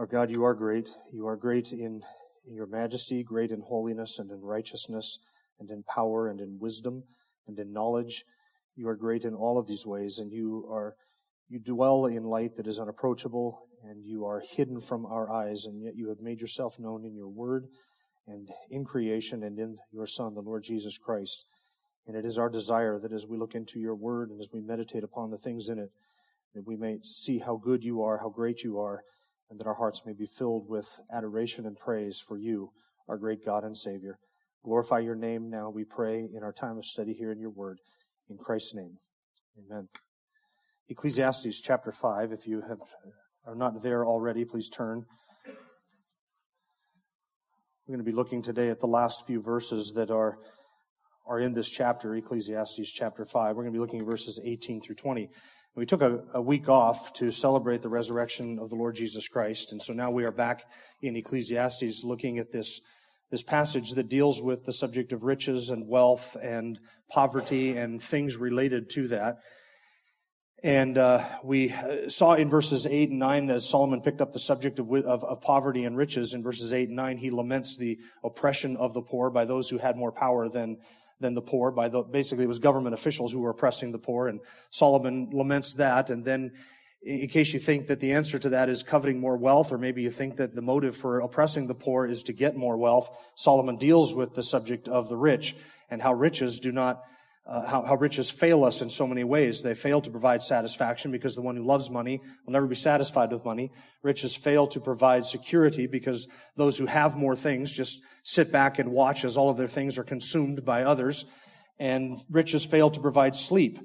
Our God, you are great. You are great in, in your majesty, great in holiness and in righteousness and in power and in wisdom and in knowledge. You are great in all of these ways, and you are you dwell in light that is unapproachable, and you are hidden from our eyes, and yet you have made yourself known in your word and in creation and in your Son, the Lord Jesus Christ. And it is our desire that as we look into your word and as we meditate upon the things in it, that we may see how good you are, how great you are, and that our hearts may be filled with adoration and praise for you, our great God and Savior. Glorify your name now, we pray, in our time of study here in your word. In Christ's name, amen. Ecclesiastes chapter 5, if you have, are not there already, please turn. We're going to be looking today at the last few verses that are, are in this chapter, Ecclesiastes chapter 5. We're going to be looking at verses 18 through 20. We took a, a, week off to celebrate the resurrection of the Lord Jesus Christ. And so now we are back in Ecclesiastes looking at this, this passage that deals with the subject of riches and wealth and poverty and things related to that. And uh, we saw in verses 8 and 9 that Solomon picked up the subject of, of, of poverty and riches. In verses 8 and 9, he laments the oppression of the poor by those who had more power than than the poor by the basically it was government officials who were oppressing the poor and solomon laments that and then in case you think that the answer to that is coveting more wealth or maybe you think that the motive for oppressing the poor is to get more wealth solomon deals with the subject of the rich and how riches do not uh, how, how riches fail us in so many ways. They fail to provide satisfaction because the one who loves money will never be satisfied with money. Riches fail to provide security because those who have more things just sit back and watch as all of their things are consumed by others. And riches fail to provide sleep.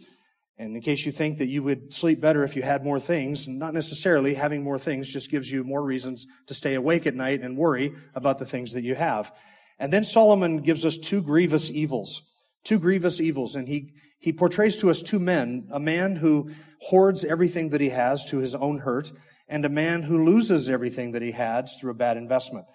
And in case you think that you would sleep better if you had more things, not necessarily. Having more things just gives you more reasons to stay awake at night and worry about the things that you have. And then Solomon gives us two grievous evils two grievous evils. And he, he portrays to us two men, a man who hoards everything that he has to his own hurt, and a man who loses everything that he has through a bad investment.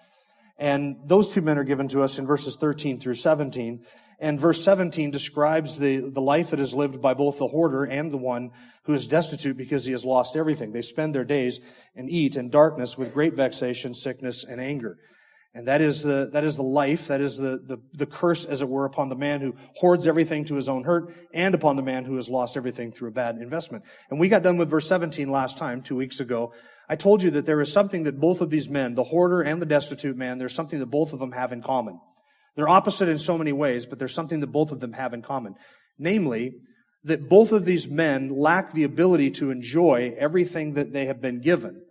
And those two men are given to us in verses 13 through 17. And verse 17 describes the, the life that is lived by both the hoarder and the one who is destitute because he has lost everything. They spend their days and eat in darkness with great vexation, sickness, and anger. And that is the, that is the life, that is the, the, the curse, as it were, upon the man who hoards everything to his own hurt and upon the man who has lost everything through a bad investment. And we got done with verse 17 last time, two weeks ago. I told you that there is something that both of these men, the hoarder and the destitute man, there's something that both of them have in common. They're opposite in so many ways, but there's something that both of them have in common. Namely, that both of these men lack the ability to enjoy everything that they have been given.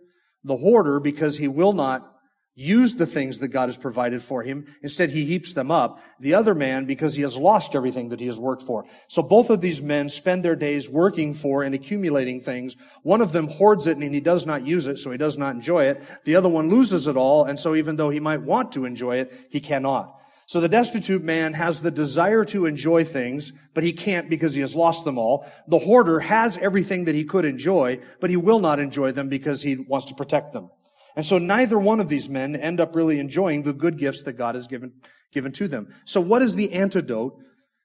The hoarder, because he will not use the things that God has provided for him. Instead, he heaps them up. The other man, because he has lost everything that he has worked for. So both of these men spend their days working for and accumulating things. One of them hoards it and he does not use it, so he does not enjoy it. The other one loses it all, and so even though he might want to enjoy it, he cannot. So the destitute man has the desire to enjoy things, but he can't because he has lost them all. The hoarder has everything that he could enjoy, but he will not enjoy them because he wants to protect them. And so neither one of these men end up really enjoying the good gifts that God has given, given to them. So what is the antidote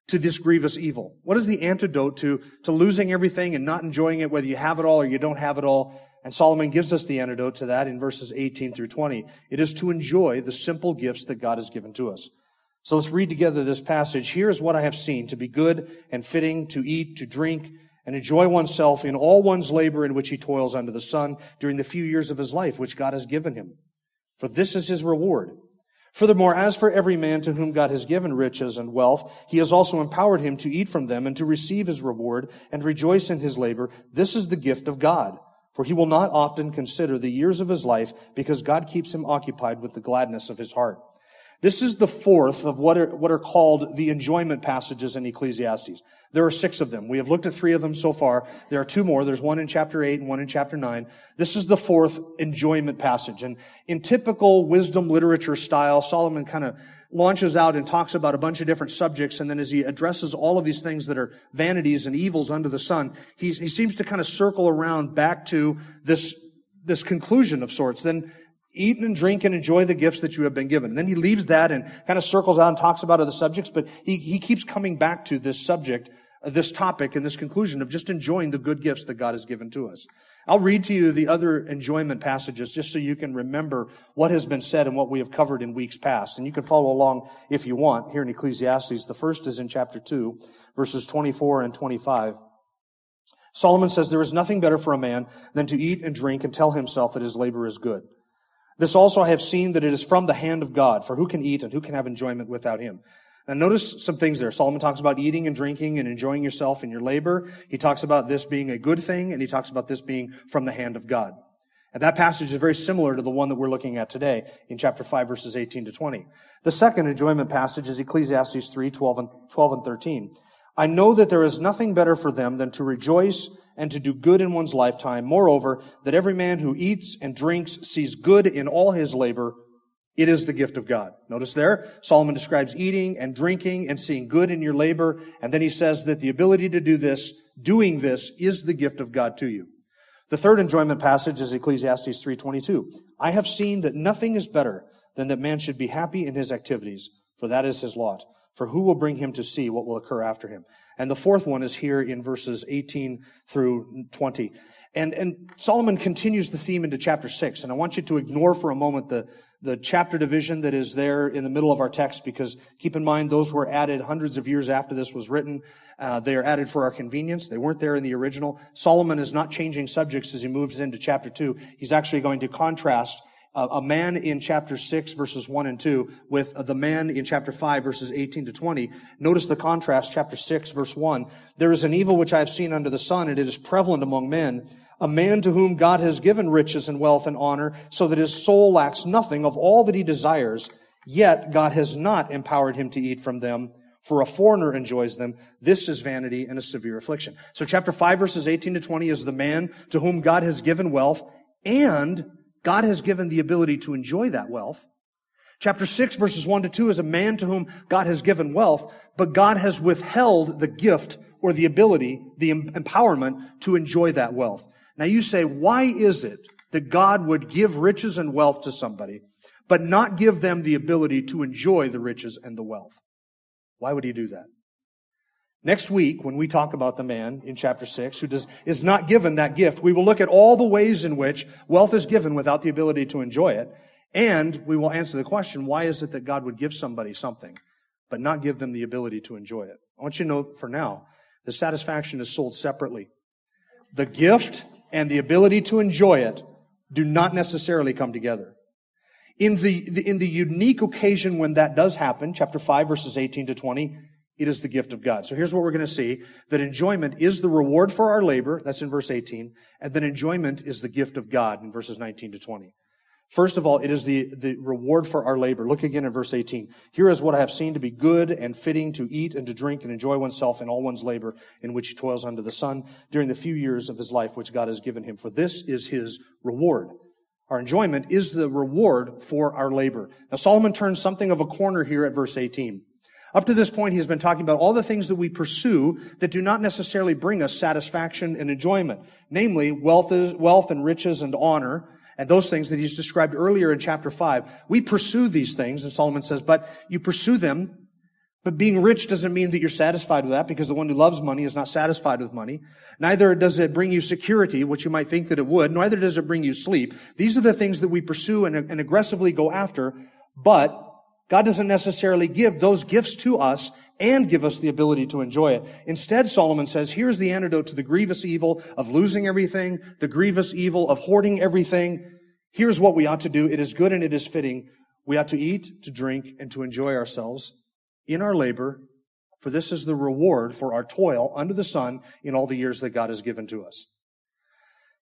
to this grievous evil? What is the antidote to, to losing everything and not enjoying it, whether you have it all or you don't have it all? And Solomon gives us the antidote to that in verses 18 through 20. It is to enjoy the simple gifts that God has given to us. So let's read together this passage. Here is what I have seen to be good and fitting to eat, to drink, and enjoy oneself in all one's labor in which he toils under the sun during the few years of his life which God has given him. For this is his reward. Furthermore, as for every man to whom God has given riches and wealth, he has also empowered him to eat from them and to receive his reward and rejoice in his labor. This is the gift of God. For he will not often consider the years of his life because God keeps him occupied with the gladness of his heart. This is the fourth of what are, what are called the enjoyment passages in Ecclesiastes. There are six of them. We have looked at three of them so far. There are two more. There's one in chapter 8 and one in chapter 9. This is the fourth enjoyment passage. And in typical wisdom literature style, Solomon kind of launches out and talks about a bunch of different subjects. And then as he addresses all of these things that are vanities and evils under the sun, he, he seems to kind of circle around back to this, this conclusion of sorts. Then eat and drink and enjoy the gifts that you have been given. And then he leaves that and kind of circles out and talks about other subjects, but he, he keeps coming back to this subject, uh, this topic and this conclusion of just enjoying the good gifts that God has given to us. I'll read to you the other enjoyment passages just so you can remember what has been said and what we have covered in weeks past. And you can follow along if you want here in Ecclesiastes. The first is in chapter 2, verses 24 and 25. Solomon says, There is nothing better for a man than to eat and drink and tell himself that his labor is good. This also I have seen that it is from the hand of God, for who can eat and who can have enjoyment without him? Now notice some things there. Solomon talks about eating and drinking and enjoying yourself in your labor. He talks about this being a good thing, and he talks about this being from the hand of God. And that passage is very similar to the one that we're looking at today in chapter 5 verses 18 to 20. The second enjoyment passage is Ecclesiastes 3, 12 and, 12 and 13. I know that there is nothing better for them than to rejoice and to do good in one's lifetime. Moreover, that every man who eats and drinks sees good in all his labor. It is the gift of God. Notice there, Solomon describes eating and drinking and seeing good in your labor. And then he says that the ability to do this, doing this, is the gift of God to you. The third enjoyment passage is Ecclesiastes 3.22. I have seen that nothing is better than that man should be happy in his activities, for that is his lot. For who will bring him to see what will occur after him? And the fourth one is here in verses 18 through 20. And, and Solomon continues the theme into chapter 6. And I want you to ignore for a moment the, the chapter division that is there in the middle of our text because keep in mind those were added hundreds of years after this was written. Uh, they are added for our convenience. They weren't there in the original. Solomon is not changing subjects as he moves into chapter 2. He's actually going to contrast a man in chapter 6 verses 1 and 2 with the man in chapter 5 verses 18 to 20. Notice the contrast, chapter 6 verse 1. There is an evil which I have seen under the sun and it is prevalent among men. A man to whom God has given riches and wealth and honor so that his soul lacks nothing of all that he desires. Yet God has not empowered him to eat from them for a foreigner enjoys them. This is vanity and a severe affliction. So chapter 5 verses 18 to 20 is the man to whom God has given wealth and God has given the ability to enjoy that wealth. Chapter 6 verses 1 to 2 is a man to whom God has given wealth, but God has withheld the gift or the ability, the empowerment to enjoy that wealth. Now you say, why is it that God would give riches and wealth to somebody, but not give them the ability to enjoy the riches and the wealth? Why would he do that? Next week, when we talk about the man in chapter 6 who does, is not given that gift, we will look at all the ways in which wealth is given without the ability to enjoy it. And we will answer the question, why is it that God would give somebody something, but not give them the ability to enjoy it? I want you to know for now, the satisfaction is sold separately. The gift and the ability to enjoy it do not necessarily come together. In the, in the unique occasion when that does happen, chapter 5 verses 18 to 20, it is the gift of God. So here's what we're going to see. That enjoyment is the reward for our labor. That's in verse 18. And then enjoyment is the gift of God in verses 19 to 20. First of all, it is the, the reward for our labor. Look again at verse 18. Here is what I have seen to be good and fitting to eat and to drink and enjoy oneself in all one's labor in which he toils under the sun during the few years of his life which God has given him. For this is his reward. Our enjoyment is the reward for our labor. Now Solomon turns something of a corner here at verse 18. Up to this point, he has been talking about all the things that we pursue that do not necessarily bring us satisfaction and enjoyment. Namely, wealth, wealth and riches and honor, and those things that he's described earlier in chapter 5. We pursue these things, and Solomon says, but you pursue them, but being rich doesn't mean that you're satisfied with that, because the one who loves money is not satisfied with money. Neither does it bring you security, which you might think that it would. Neither does it bring you sleep. These are the things that we pursue and, and aggressively go after, but God doesn't necessarily give those gifts to us and give us the ability to enjoy it. Instead, Solomon says, here's the antidote to the grievous evil of losing everything, the grievous evil of hoarding everything. Here's what we ought to do. It is good and it is fitting. We ought to eat, to drink, and to enjoy ourselves in our labor, for this is the reward for our toil under the sun in all the years that God has given to us.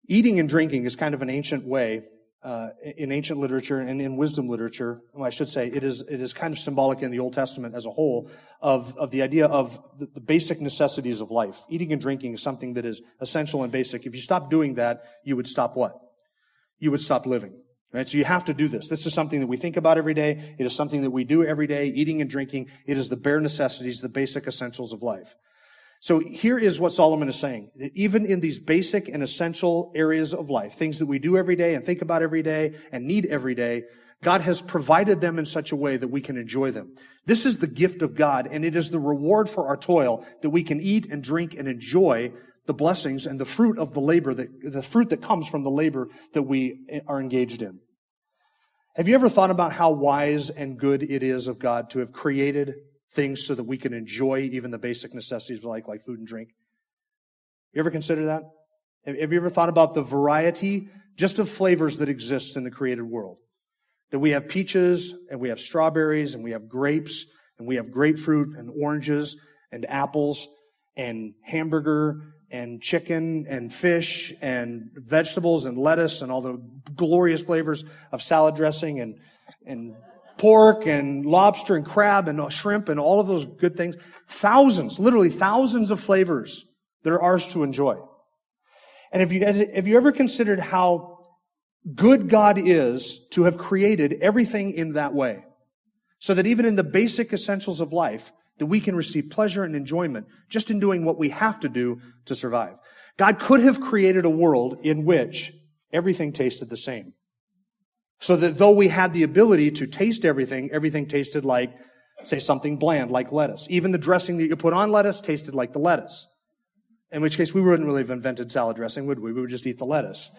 Eating and drinking is kind of an ancient way uh, in ancient literature and in wisdom literature, I should say, it is, it is kind of symbolic in the Old Testament as a whole of, of the idea of the, the basic necessities of life. Eating and drinking is something that is essential and basic. If you stop doing that, you would stop what? You would stop living. Right? So you have to do this. This is something that we think about every day. It is something that we do every day, eating and drinking. It is the bare necessities, the basic essentials of life. So here is what Solomon is saying. Even in these basic and essential areas of life, things that we do every day and think about every day and need every day, God has provided them in such a way that we can enjoy them. This is the gift of God, and it is the reward for our toil that we can eat and drink and enjoy the blessings and the fruit of the labor that, the fruit that comes from the labor that we are engaged in. Have you ever thought about how wise and good it is of God to have created things so that we can enjoy even the basic necessities of like food and drink. You ever consider that? Have you ever thought about the variety just of flavors that exists in the created world? That we have peaches and we have strawberries and we have grapes and we have grapefruit and oranges and apples and hamburger and chicken and fish and vegetables and lettuce and all the glorious flavors of salad dressing and, and pork and lobster and crab and shrimp and all of those good things. Thousands, literally thousands of flavors that are ours to enjoy. And have you, have you ever considered how good God is to have created everything in that way? So that even in the basic essentials of life, that we can receive pleasure and enjoyment just in doing what we have to do to survive. God could have created a world in which everything tasted the same. So that though we had the ability to taste everything, everything tasted like, say, something bland, like lettuce. Even the dressing that you put on lettuce tasted like the lettuce. In which case, we wouldn't really have invented salad dressing, would we? We would just eat the lettuce.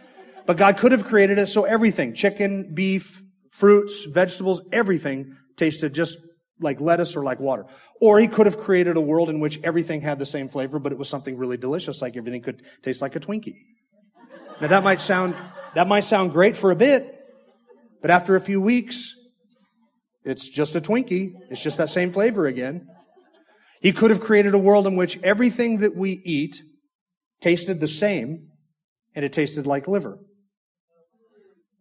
But God could have created it so everything, chicken, beef, fruits, vegetables, everything tasted just like lettuce or like water. Or he could have created a world in which everything had the same flavor, but it was something really delicious, like everything could taste like a Twinkie. Now that might sound, that might sound great for a bit, but after a few weeks, it's just a Twinkie. It's just that same flavor again. He could have created a world in which everything that we eat tasted the same and it tasted like liver.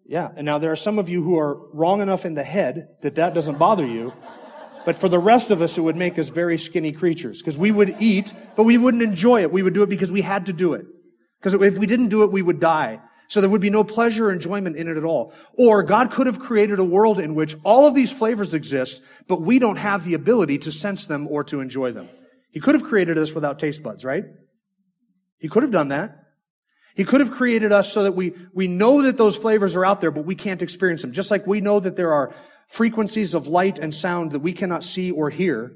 Yeah, and now there are some of you who are wrong enough in the head that that doesn't bother you. But for the rest of us, it would make us very skinny creatures because we would eat, but we wouldn't enjoy it. We would do it because we had to do it. Because if we didn't do it, we would die. So there would be no pleasure or enjoyment in it at all. Or God could have created a world in which all of these flavors exist, but we don't have the ability to sense them or to enjoy them. He could have created us without taste buds, right? He could have done that. He could have created us so that we, we know that those flavors are out there, but we can't experience them. Just like we know that there are frequencies of light and sound that we cannot see or hear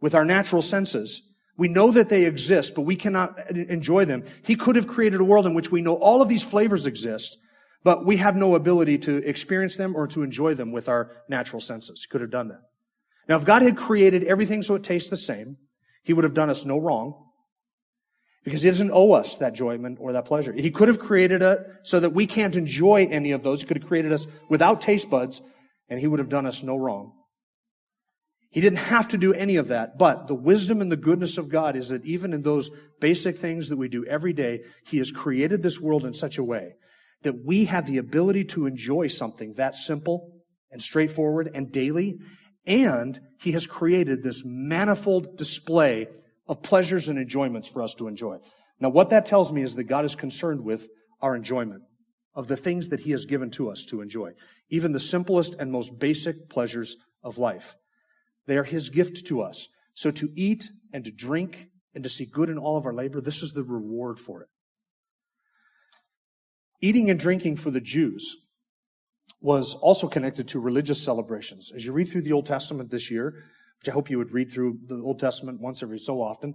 with our natural senses. We know that they exist, but we cannot enjoy them. He could have created a world in which we know all of these flavors exist, but we have no ability to experience them or to enjoy them with our natural senses. He could have done that. Now, if God had created everything so it tastes the same, He would have done us no wrong because He doesn't owe us that enjoyment or that pleasure. He could have created it so that we can't enjoy any of those. He could have created us without taste buds and He would have done us no wrong. He didn't have to do any of that, but the wisdom and the goodness of God is that even in those basic things that we do every day, He has created this world in such a way that we have the ability to enjoy something that simple and straightforward and daily, and He has created this manifold display of pleasures and enjoyments for us to enjoy. Now, what that tells me is that God is concerned with our enjoyment of the things that He has given to us to enjoy, even the simplest and most basic pleasures of life. They are His gift to us. So to eat and to drink and to see good in all of our labor, this is the reward for it. Eating and drinking for the Jews was also connected to religious celebrations. As you read through the Old Testament this year, which I hope you would read through the Old Testament once every so often,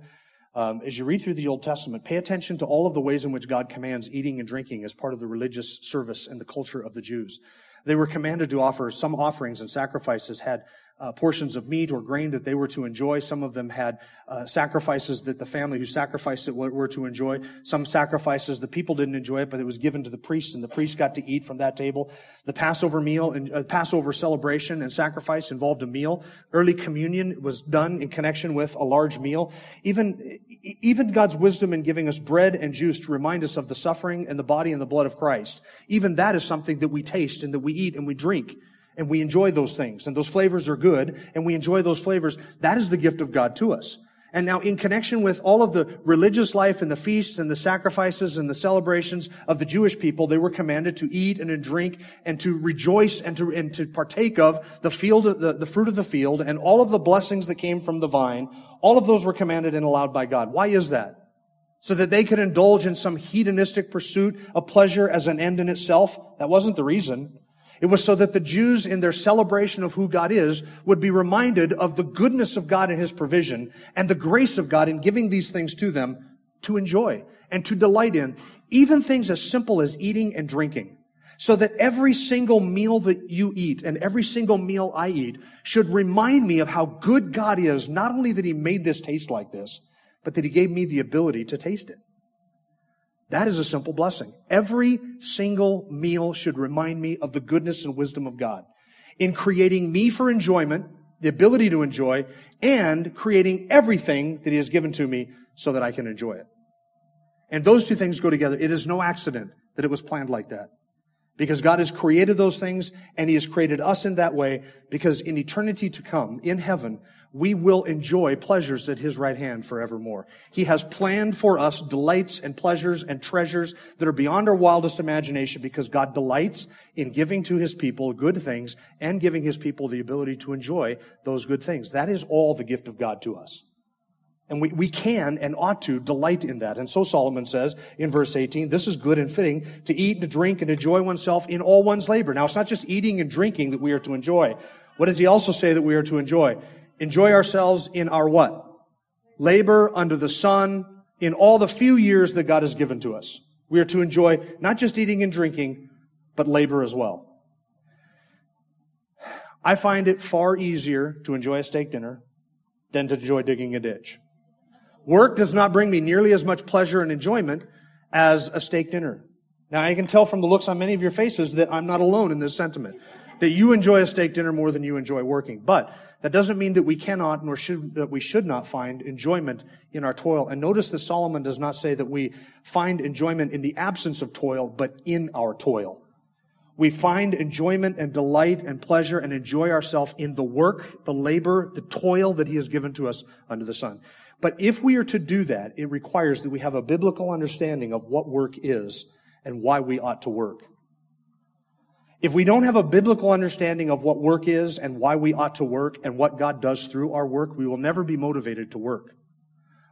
um, as you read through the Old Testament, pay attention to all of the ways in which God commands eating and drinking as part of the religious service and the culture of the Jews. They were commanded to offer some offerings and sacrifices had uh, portions of meat or grain that they were to enjoy. Some of them had uh, sacrifices that the family who sacrificed it were, to enjoy. Some sacrifices the people didn't enjoy it, but it was given to the priests, and the priests got to eat from that table. The Passover meal and uh, Passover celebration and sacrifice involved a meal. Early communion was done in connection with a large meal. Even even God's wisdom in giving us bread and juice to remind us of the suffering and the body and the blood of Christ. Even that is something that we taste and that we eat and we drink and we enjoy those things, and those flavors are good, and we enjoy those flavors. That is the gift of God to us. And now, in connection with all of the religious life and the feasts and the sacrifices and the celebrations of the Jewish people, they were commanded to eat and to drink and to rejoice and to, and to partake of the field, the, the fruit of the field and all of the blessings that came from the vine. All of those were commanded and allowed by God. Why is that? So that they could indulge in some hedonistic pursuit of pleasure as an end in itself? That wasn't the reason. It was so that the Jews, in their celebration of who God is, would be reminded of the goodness of God in His provision and the grace of God in giving these things to them to enjoy and to delight in, even things as simple as eating and drinking. So that every single meal that you eat and every single meal I eat should remind me of how good God is, not only that He made this taste like this, but that He gave me the ability to taste it. That is a simple blessing. Every single meal should remind me of the goodness and wisdom of God in creating me for enjoyment, the ability to enjoy, and creating everything that He has given to me so that I can enjoy it. And those two things go together. It is no accident that it was planned like that. Because God has created those things and He has created us in that way because in eternity to come, in heaven, we will enjoy pleasures at His right hand forevermore. He has planned for us delights and pleasures and treasures that are beyond our wildest imagination because God delights in giving to His people good things and giving His people the ability to enjoy those good things. That is all the gift of God to us. And we, we can and ought to delight in that. And so Solomon says in verse 18, this is good and fitting to eat, and to drink, and enjoy oneself in all one's labor. Now, it's not just eating and drinking that we are to enjoy. What does he also say that we are to enjoy? Enjoy ourselves in our what? Labor under the sun in all the few years that God has given to us. We are to enjoy not just eating and drinking, but labor as well. I find it far easier to enjoy a steak dinner than to enjoy digging a ditch. Work does not bring me nearly as much pleasure and enjoyment as a steak dinner. Now, I can tell from the looks on many of your faces that I'm not alone in this sentiment, that you enjoy a steak dinner more than you enjoy working. But that doesn't mean that we cannot nor should, that we should not find enjoyment in our toil. And notice that Solomon does not say that we find enjoyment in the absence of toil, but in our toil. We find enjoyment and delight and pleasure and enjoy ourselves in the work, the labor, the toil that he has given to us under the sun. But if we are to do that, it requires that we have a biblical understanding of what work is and why we ought to work. If we don't have a biblical understanding of what work is and why we ought to work and what God does through our work, we will never be motivated to work.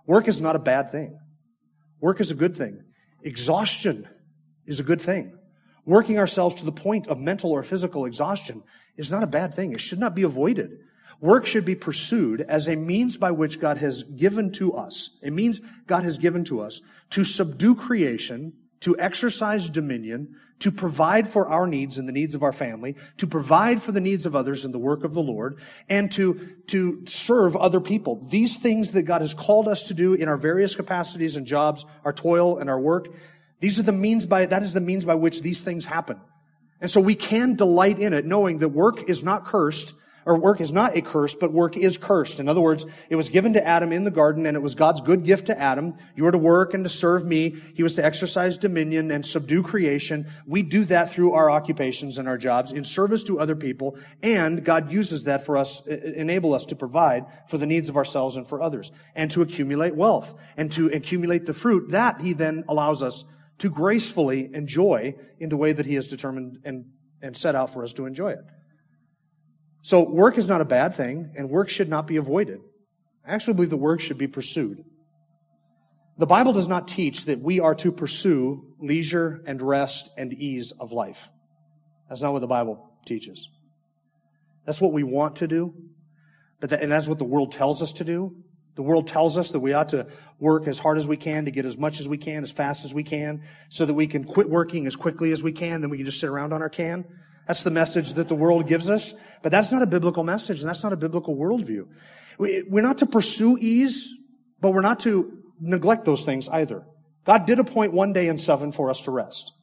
Work is not a bad thing. Work is a good thing. Exhaustion is a good thing. Working ourselves to the point of mental or physical exhaustion is not a bad thing. It should not be avoided. Work should be pursued as a means by which God has given to us, a means God has given to us to subdue creation, to exercise dominion, to provide for our needs and the needs of our family, to provide for the needs of others in the work of the Lord, and to, to serve other people. These things that God has called us to do in our various capacities and jobs, our toil and our work, these are the means by, that is the means by which these things happen. And so we can delight in it knowing that work is not cursed, or work is not a curse, but work is cursed. In other words, it was given to Adam in the garden and it was God's good gift to Adam. You were to work and to serve me. He was to exercise dominion and subdue creation. We do that through our occupations and our jobs in service to other people. And God uses that for us, enable us to provide for the needs of ourselves and for others and to accumulate wealth and to accumulate the fruit that he then allows us to gracefully enjoy in the way that he has determined and, and set out for us to enjoy it. So work is not a bad thing, and work should not be avoided. I actually believe the work should be pursued. The Bible does not teach that we are to pursue leisure and rest and ease of life. That's not what the Bible teaches. That's what we want to do, but that, and that's what the world tells us to do. The world tells us that we ought to work as hard as we can to get as much as we can, as fast as we can, so that we can quit working as quickly as we can, then we can just sit around on our can. That's the message that the world gives us. But that's not a biblical message, and that's not a biblical worldview. We're not to pursue ease, but we're not to neglect those things either. God did appoint one day in seven for us to rest.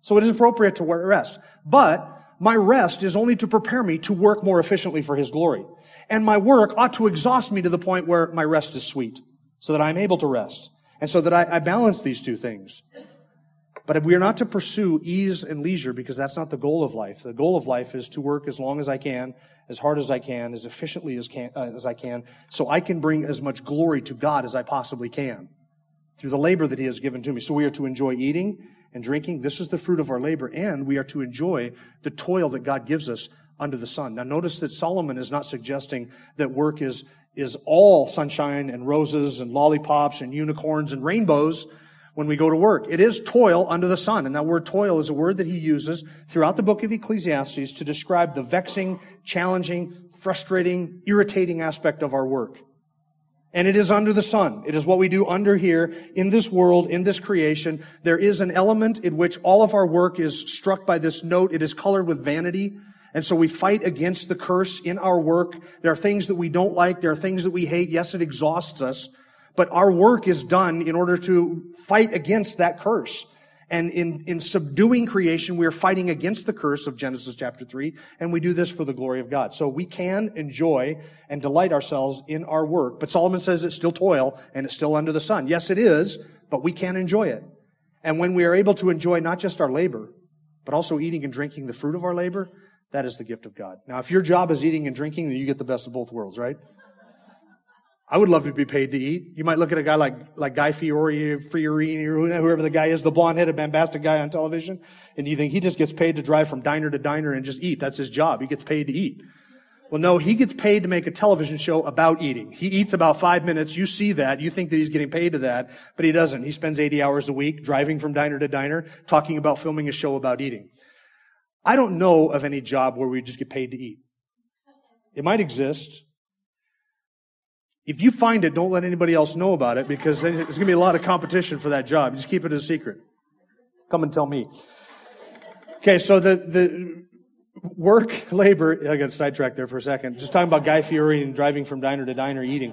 So it is appropriate to rest. But my rest is only to prepare me to work more efficiently for His glory. And my work ought to exhaust me to the point where my rest is sweet, so that I'm able to rest. And so that I, I balance these two things. But we are not to pursue ease and leisure because that's not the goal of life. The goal of life is to work as long as I can, as hard as I can, as efficiently as, can, uh, as I can, so I can bring as much glory to God as I possibly can through the labor that He has given to me. So we are to enjoy eating and drinking. This is the fruit of our labor, and we are to enjoy the toil that God gives us under the sun. Now, notice that Solomon is not suggesting that work is, is all sunshine and roses and lollipops and unicorns and rainbows when we go to work. It is toil under the sun. And that word toil is a word that he uses throughout the book of Ecclesiastes to describe the vexing, challenging, frustrating, irritating aspect of our work. And it is under the sun. It is what we do under here in this world, in this creation. There is an element in which all of our work is struck by this note. It is colored with vanity. And so we fight against the curse in our work. There are things that we don't like. There are things that we hate. Yes, it exhausts us. But our work is done in order to fight against that curse. And in, in subduing creation, we are fighting against the curse of Genesis chapter 3, and we do this for the glory of God. So we can enjoy and delight ourselves in our work. But Solomon says it's still toil and it's still under the sun. Yes, it is, but we can enjoy it. And when we are able to enjoy not just our labor, but also eating and drinking the fruit of our labor, that is the gift of God. Now, if your job is eating and drinking, then you get the best of both worlds, right? I would love to be paid to eat. You might look at a guy like, like Guy Fieri, Fiorini, or whoever the guy is, the blonde-headed, bombastic guy on television, and you think he just gets paid to drive from diner to diner and just eat. That's his job. He gets paid to eat. Well, no, he gets paid to make a television show about eating. He eats about five minutes. You see that. You think that he's getting paid to that, but he doesn't. He spends 80 hours a week driving from diner to diner, talking about filming a show about eating. I don't know of any job where we just get paid to eat. It might exist. If you find it, don't let anybody else know about it because there's going to be a lot of competition for that job. Just keep it a secret. Come and tell me. Okay, so the, the work, labor, I got sidetracked there for a second. Just talking about Guy Fieri and driving from diner to diner eating.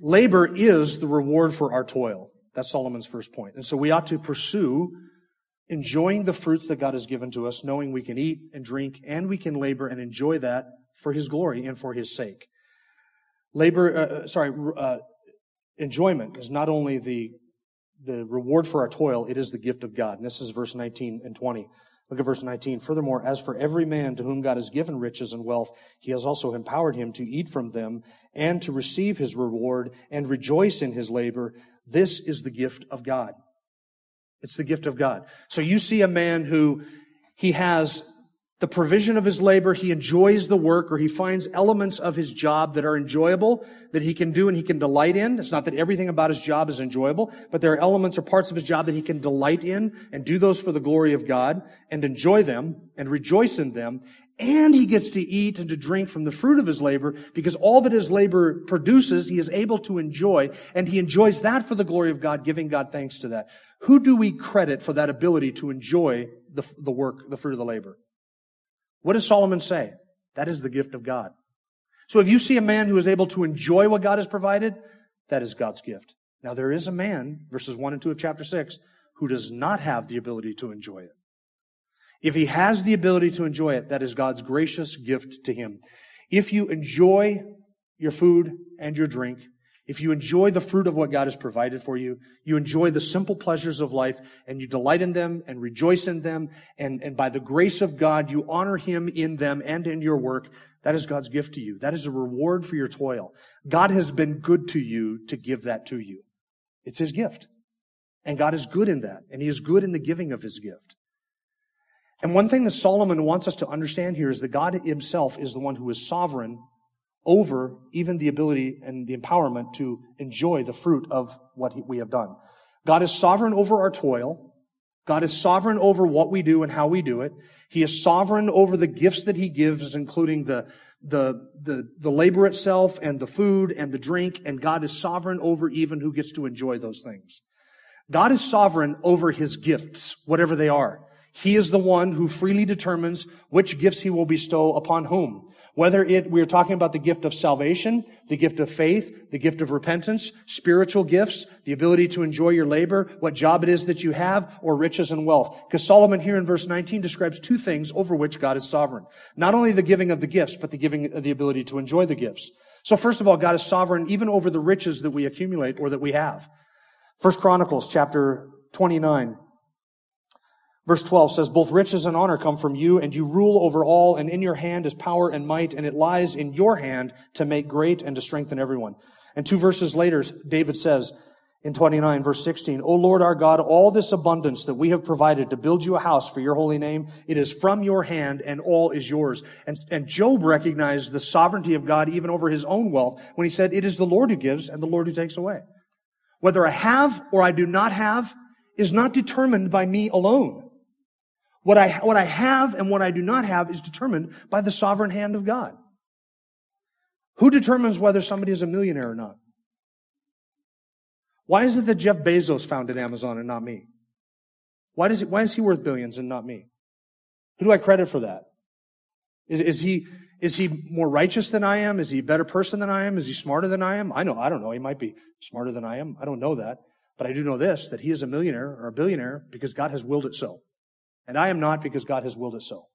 Labor is the reward for our toil. That's Solomon's first point. And so we ought to pursue enjoying the fruits that God has given to us, knowing we can eat and drink and we can labor and enjoy that for His glory and for His sake. Labor, uh, uh, sorry, uh, enjoyment is not only the, the reward for our toil, it is the gift of God. And this is verse 19 and 20. Look at verse 19. Furthermore, as for every man to whom God has given riches and wealth, he has also empowered him to eat from them and to receive his reward and rejoice in his labor. This is the gift of God. It's the gift of God. So you see a man who he has the provision of his labor, he enjoys the work or he finds elements of his job that are enjoyable, that he can do and he can delight in. It's not that everything about his job is enjoyable, but there are elements or parts of his job that he can delight in and do those for the glory of God and enjoy them and rejoice in them. And he gets to eat and to drink from the fruit of his labor because all that his labor produces, he is able to enjoy and he enjoys that for the glory of God, giving God thanks to that. Who do we credit for that ability to enjoy the, the work, the fruit of the labor? What does Solomon say? That is the gift of God. So if you see a man who is able to enjoy what God has provided, that is God's gift. Now there is a man, verses 1 and 2 of chapter 6, who does not have the ability to enjoy it. If he has the ability to enjoy it, that is God's gracious gift to him. If you enjoy your food and your drink, if you enjoy the fruit of what God has provided for you, you enjoy the simple pleasures of life and you delight in them and rejoice in them. And, and by the grace of God, you honor Him in them and in your work. That is God's gift to you. That is a reward for your toil. God has been good to you to give that to you. It's His gift. And God is good in that. And He is good in the giving of His gift. And one thing that Solomon wants us to understand here is that God Himself is the one who is sovereign over even the ability and the empowerment to enjoy the fruit of what we have done. God is sovereign over our toil. God is sovereign over what we do and how we do it. He is sovereign over the gifts that he gives, including the, the, the, the labor itself and the food and the drink. And God is sovereign over even who gets to enjoy those things. God is sovereign over his gifts, whatever they are. He is the one who freely determines which gifts he will bestow upon whom. Whether it, we're talking about the gift of salvation, the gift of faith, the gift of repentance, spiritual gifts, the ability to enjoy your labor, what job it is that you have, or riches and wealth. Because Solomon here in verse 19 describes two things over which God is sovereign. Not only the giving of the gifts, but the giving of the ability to enjoy the gifts. So first of all, God is sovereign even over the riches that we accumulate or that we have. First Chronicles chapter 29 Verse 12 says, Both riches and honor come from you, and you rule over all, and in your hand is power and might, and it lies in your hand to make great and to strengthen everyone. And two verses later, David says in 29, verse 16, O Lord our God, all this abundance that we have provided to build you a house for your holy name, it is from your hand, and all is yours. And, and Job recognized the sovereignty of God even over his own wealth when he said, It is the Lord who gives and the Lord who takes away. Whether I have or I do not have is not determined by me alone. What I, what I have and what I do not have is determined by the sovereign hand of God. Who determines whether somebody is a millionaire or not? Why is it that Jeff Bezos founded Amazon and not me? Why, does he, why is he worth billions and not me? Who do I credit for that? Is, is, he, is he more righteous than I am? Is he a better person than I am? Is he smarter than I am? I know, I don't know. He might be smarter than I am. I don't know that. But I do know this, that he is a millionaire or a billionaire because God has willed it so. And I am not because God has willed it so.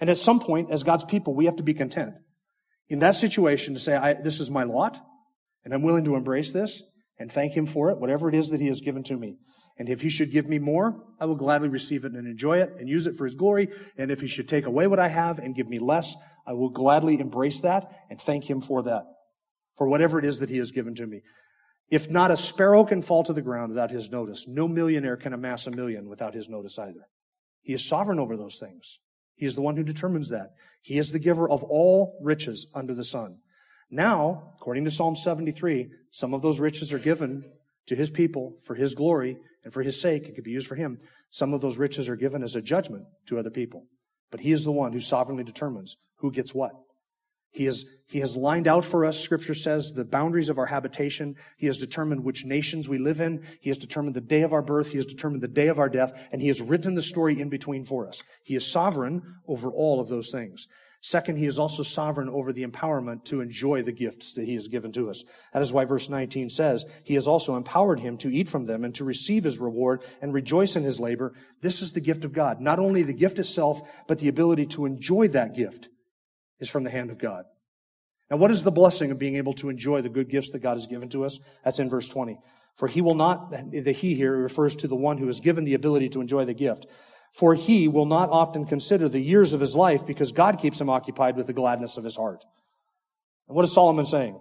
And at some point, as God's people, we have to be content in that situation to say, this is my lot, and I'm willing to embrace this and thank Him for it, whatever it is that He has given to me. And if He should give me more, I will gladly receive it and enjoy it and use it for His glory. And if He should take away what I have and give me less, I will gladly embrace that and thank Him for that, for whatever it is that He has given to me. If not a sparrow can fall to the ground without His notice, no millionaire can amass a million without His notice either. He is sovereign over those things. He is the one who determines that. He is the giver of all riches under the sun. Now, according to Psalm 73, some of those riches are given to his people for his glory and for his sake. It could be used for him. Some of those riches are given as a judgment to other people. But he is the one who sovereignly determines who gets what. He has, he has lined out for us, scripture says, the boundaries of our habitation. He has determined which nations we live in. He has determined the day of our birth. He has determined the day of our death. And he has written the story in between for us. He is sovereign over all of those things. Second, he is also sovereign over the empowerment to enjoy the gifts that he has given to us. That is why verse 19 says, He has also empowered him to eat from them and to receive his reward and rejoice in his labor. This is the gift of God. Not only the gift itself, but the ability to enjoy that gift is from the hand of God. Now, what is the blessing of being able to enjoy the good gifts that God has given to us? That's in verse 20. For he will not, the he here refers to the one who is given the ability to enjoy the gift. For he will not often consider the years of his life because God keeps him occupied with the gladness of his heart. And what is Solomon saying?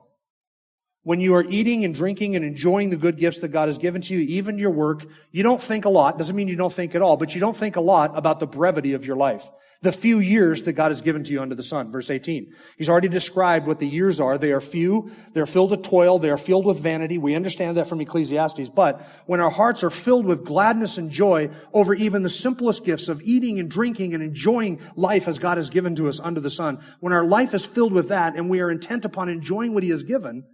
When you are eating and drinking and enjoying the good gifts that God has given to you, even your work, you don't think a lot. Doesn't mean you don't think at all, but you don't think a lot about the brevity of your life the few years that God has given to you under the sun. Verse 18. He's already described what the years are. They are few. They're filled with toil. They are filled with vanity. We understand that from Ecclesiastes. But when our hearts are filled with gladness and joy over even the simplest gifts of eating and drinking and enjoying life as God has given to us under the sun, when our life is filled with that and we are intent upon enjoying what He has given,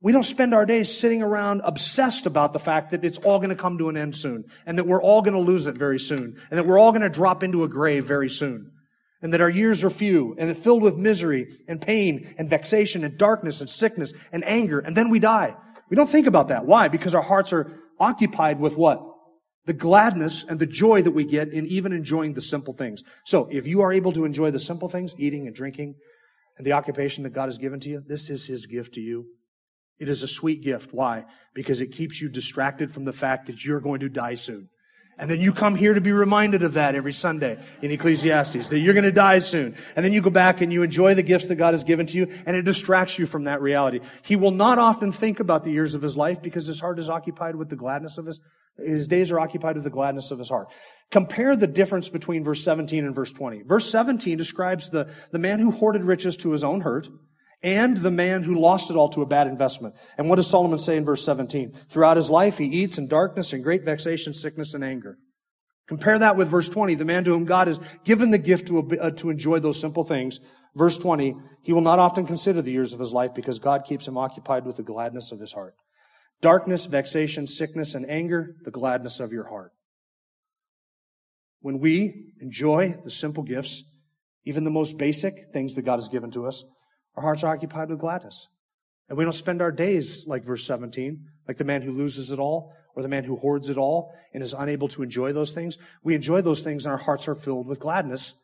we don't spend our days sitting around obsessed about the fact that it's all going to come to an end soon and that we're all going to lose it very soon and that we're all going to drop into a grave very soon and that our years are few and filled with misery and pain and vexation and darkness and sickness and anger and then we die. We don't think about that. Why? Because our hearts are occupied with what? The gladness and the joy that we get in even enjoying the simple things. So if you are able to enjoy the simple things, eating and drinking, and the occupation that God has given to you, this is His gift to you. It is a sweet gift. Why? Because it keeps you distracted from the fact that you're going to die soon. And then you come here to be reminded of that every Sunday in Ecclesiastes, that you're going to die soon. And then you go back and you enjoy the gifts that God has given to you, and it distracts you from that reality. He will not often think about the years of his life because his heart is occupied with the gladness of his, his days are occupied with the gladness of his heart. Compare the difference between verse 17 and verse 20. Verse 17 describes the, the man who hoarded riches to his own hurt and the man who lost it all to a bad investment. And what does Solomon say in verse 17? Throughout his life, he eats in darkness and great vexation, sickness, and anger. Compare that with verse 20, the man to whom God has given the gift to, uh, to enjoy those simple things. Verse 20, he will not often consider the years of his life because God keeps him occupied with the gladness of his heart. Darkness, vexation, sickness, and anger, the gladness of your heart. when we enjoy the simple gifts, even the most basic things that God has given to us, our hearts are occupied with gladness. And we don't spend our days like verse 17, like the man who loses it all or the man who hoards it all and is unable to enjoy those things. We enjoy those things and our hearts are filled with gladness.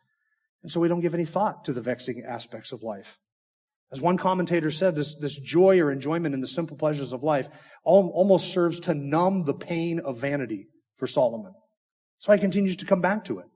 And so we don't give any thought to the vexing aspects of life. As one commentator said, this, this joy or enjoyment in the simple pleasures of life almost serves to numb the pain of vanity for Solomon. So he continues to come back to it.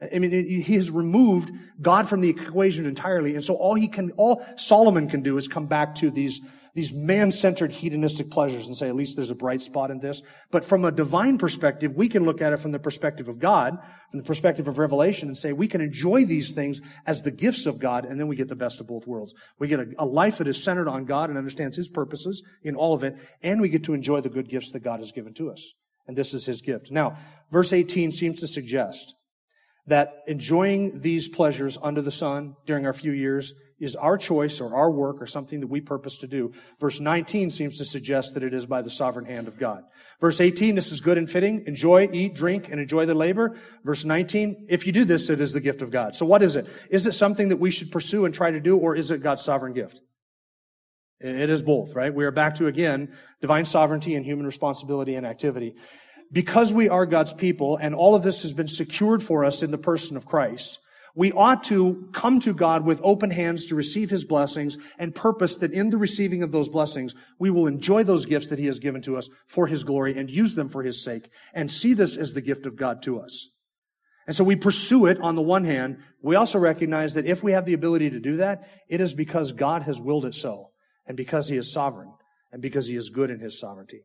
I mean, he has removed God from the equation entirely. And so all he can, all Solomon can do is come back to these, these man-centered hedonistic pleasures and say, at least there's a bright spot in this. But from a divine perspective, we can look at it from the perspective of God, from the perspective of revelation and say, we can enjoy these things as the gifts of God, and then we get the best of both worlds. We get a, a life that is centered on God and understands His purposes in all of it, and we get to enjoy the good gifts that God has given to us. And this is His gift. Now, verse 18 seems to suggest that enjoying these pleasures under the sun during our few years is our choice or our work or something that we purpose to do. Verse 19 seems to suggest that it is by the sovereign hand of God. Verse 18, this is good and fitting. Enjoy, eat, drink, and enjoy the labor. Verse 19, if you do this, it is the gift of God. So what is it? Is it something that we should pursue and try to do, or is it God's sovereign gift? It is both, right? We are back to again divine sovereignty and human responsibility and activity because we are God's people and all of this has been secured for us in the person of Christ, we ought to come to God with open hands to receive his blessings and purpose that in the receiving of those blessings, we will enjoy those gifts that he has given to us for his glory and use them for his sake and see this as the gift of God to us. And so we pursue it on the one hand. We also recognize that if we have the ability to do that, it is because God has willed it so and because he is sovereign and because he is good in his sovereignty.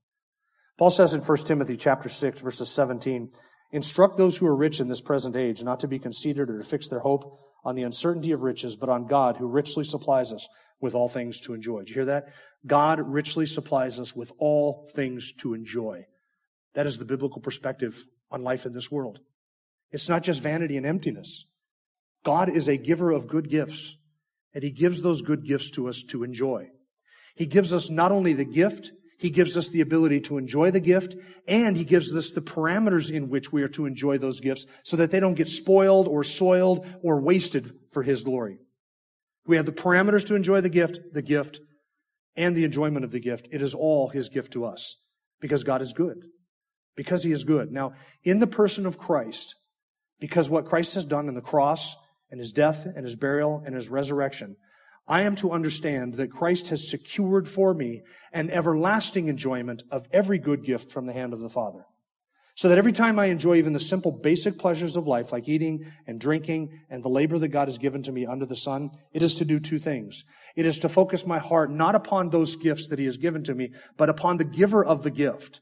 Paul says in 1 Timothy chapter 6 verses 17, instruct those who are rich in this present age not to be conceited or to fix their hope on the uncertainty of riches, but on God who richly supplies us with all things to enjoy. Do you hear that? God richly supplies us with all things to enjoy. That is the biblical perspective on life in this world. It's not just vanity and emptiness. God is a giver of good gifts, and He gives those good gifts to us to enjoy. He gives us not only the gift, he gives us the ability to enjoy the gift, and He gives us the parameters in which we are to enjoy those gifts so that they don't get spoiled or soiled or wasted for His glory. We have the parameters to enjoy the gift, the gift, and the enjoyment of the gift. It is all His gift to us because God is good. Because He is good. Now, in the person of Christ, because what Christ has done in the cross and His death and His burial and His resurrection, I am to understand that Christ has secured for me an everlasting enjoyment of every good gift from the hand of the Father. So that every time I enjoy even the simple basic pleasures of life, like eating and drinking and the labor that God has given to me under the sun, it is to do two things. It is to focus my heart not upon those gifts that He has given to me, but upon the giver of the gift.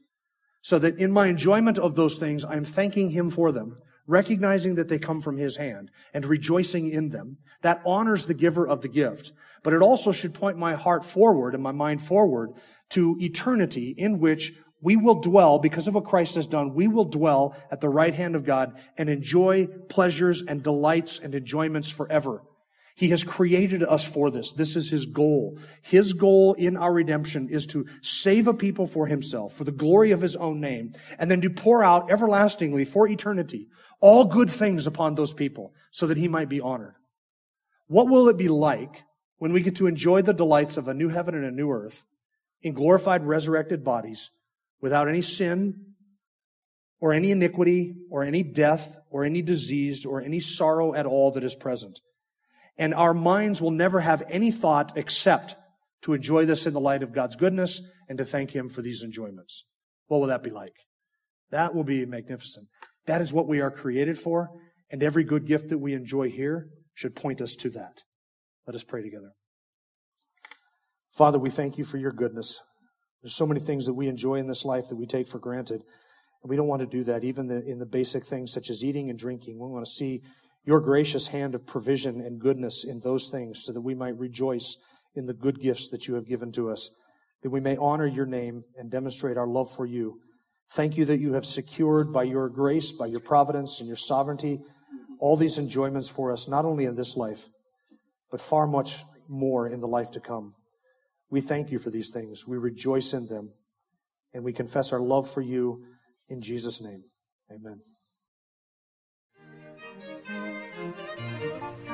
So that in my enjoyment of those things, I am thanking Him for them recognizing that they come from his hand and rejoicing in them. That honors the giver of the gift. But it also should point my heart forward and my mind forward to eternity in which we will dwell, because of what Christ has done, we will dwell at the right hand of God and enjoy pleasures and delights and enjoyments forever. He has created us for this. This is His goal. His goal in our redemption is to save a people for Himself, for the glory of His own name, and then to pour out everlastingly for eternity all good things upon those people so that He might be honored. What will it be like when we get to enjoy the delights of a new heaven and a new earth in glorified, resurrected bodies without any sin or any iniquity or any death or any disease or any sorrow at all that is present? And our minds will never have any thought except to enjoy this in the light of God's goodness and to thank Him for these enjoyments. What will that be like? That will be magnificent. That is what we are created for, and every good gift that we enjoy here should point us to that. Let us pray together. Father, we thank you for your goodness. There's so many things that we enjoy in this life that we take for granted. And we don't want to do that, even in the basic things such as eating and drinking. We want to see your gracious hand of provision and goodness in those things so that we might rejoice in the good gifts that you have given to us, that we may honor your name and demonstrate our love for you. Thank you that you have secured by your grace, by your providence and your sovereignty, all these enjoyments for us, not only in this life, but far much more in the life to come. We thank you for these things. We rejoice in them. And we confess our love for you in Jesus' name. Amen.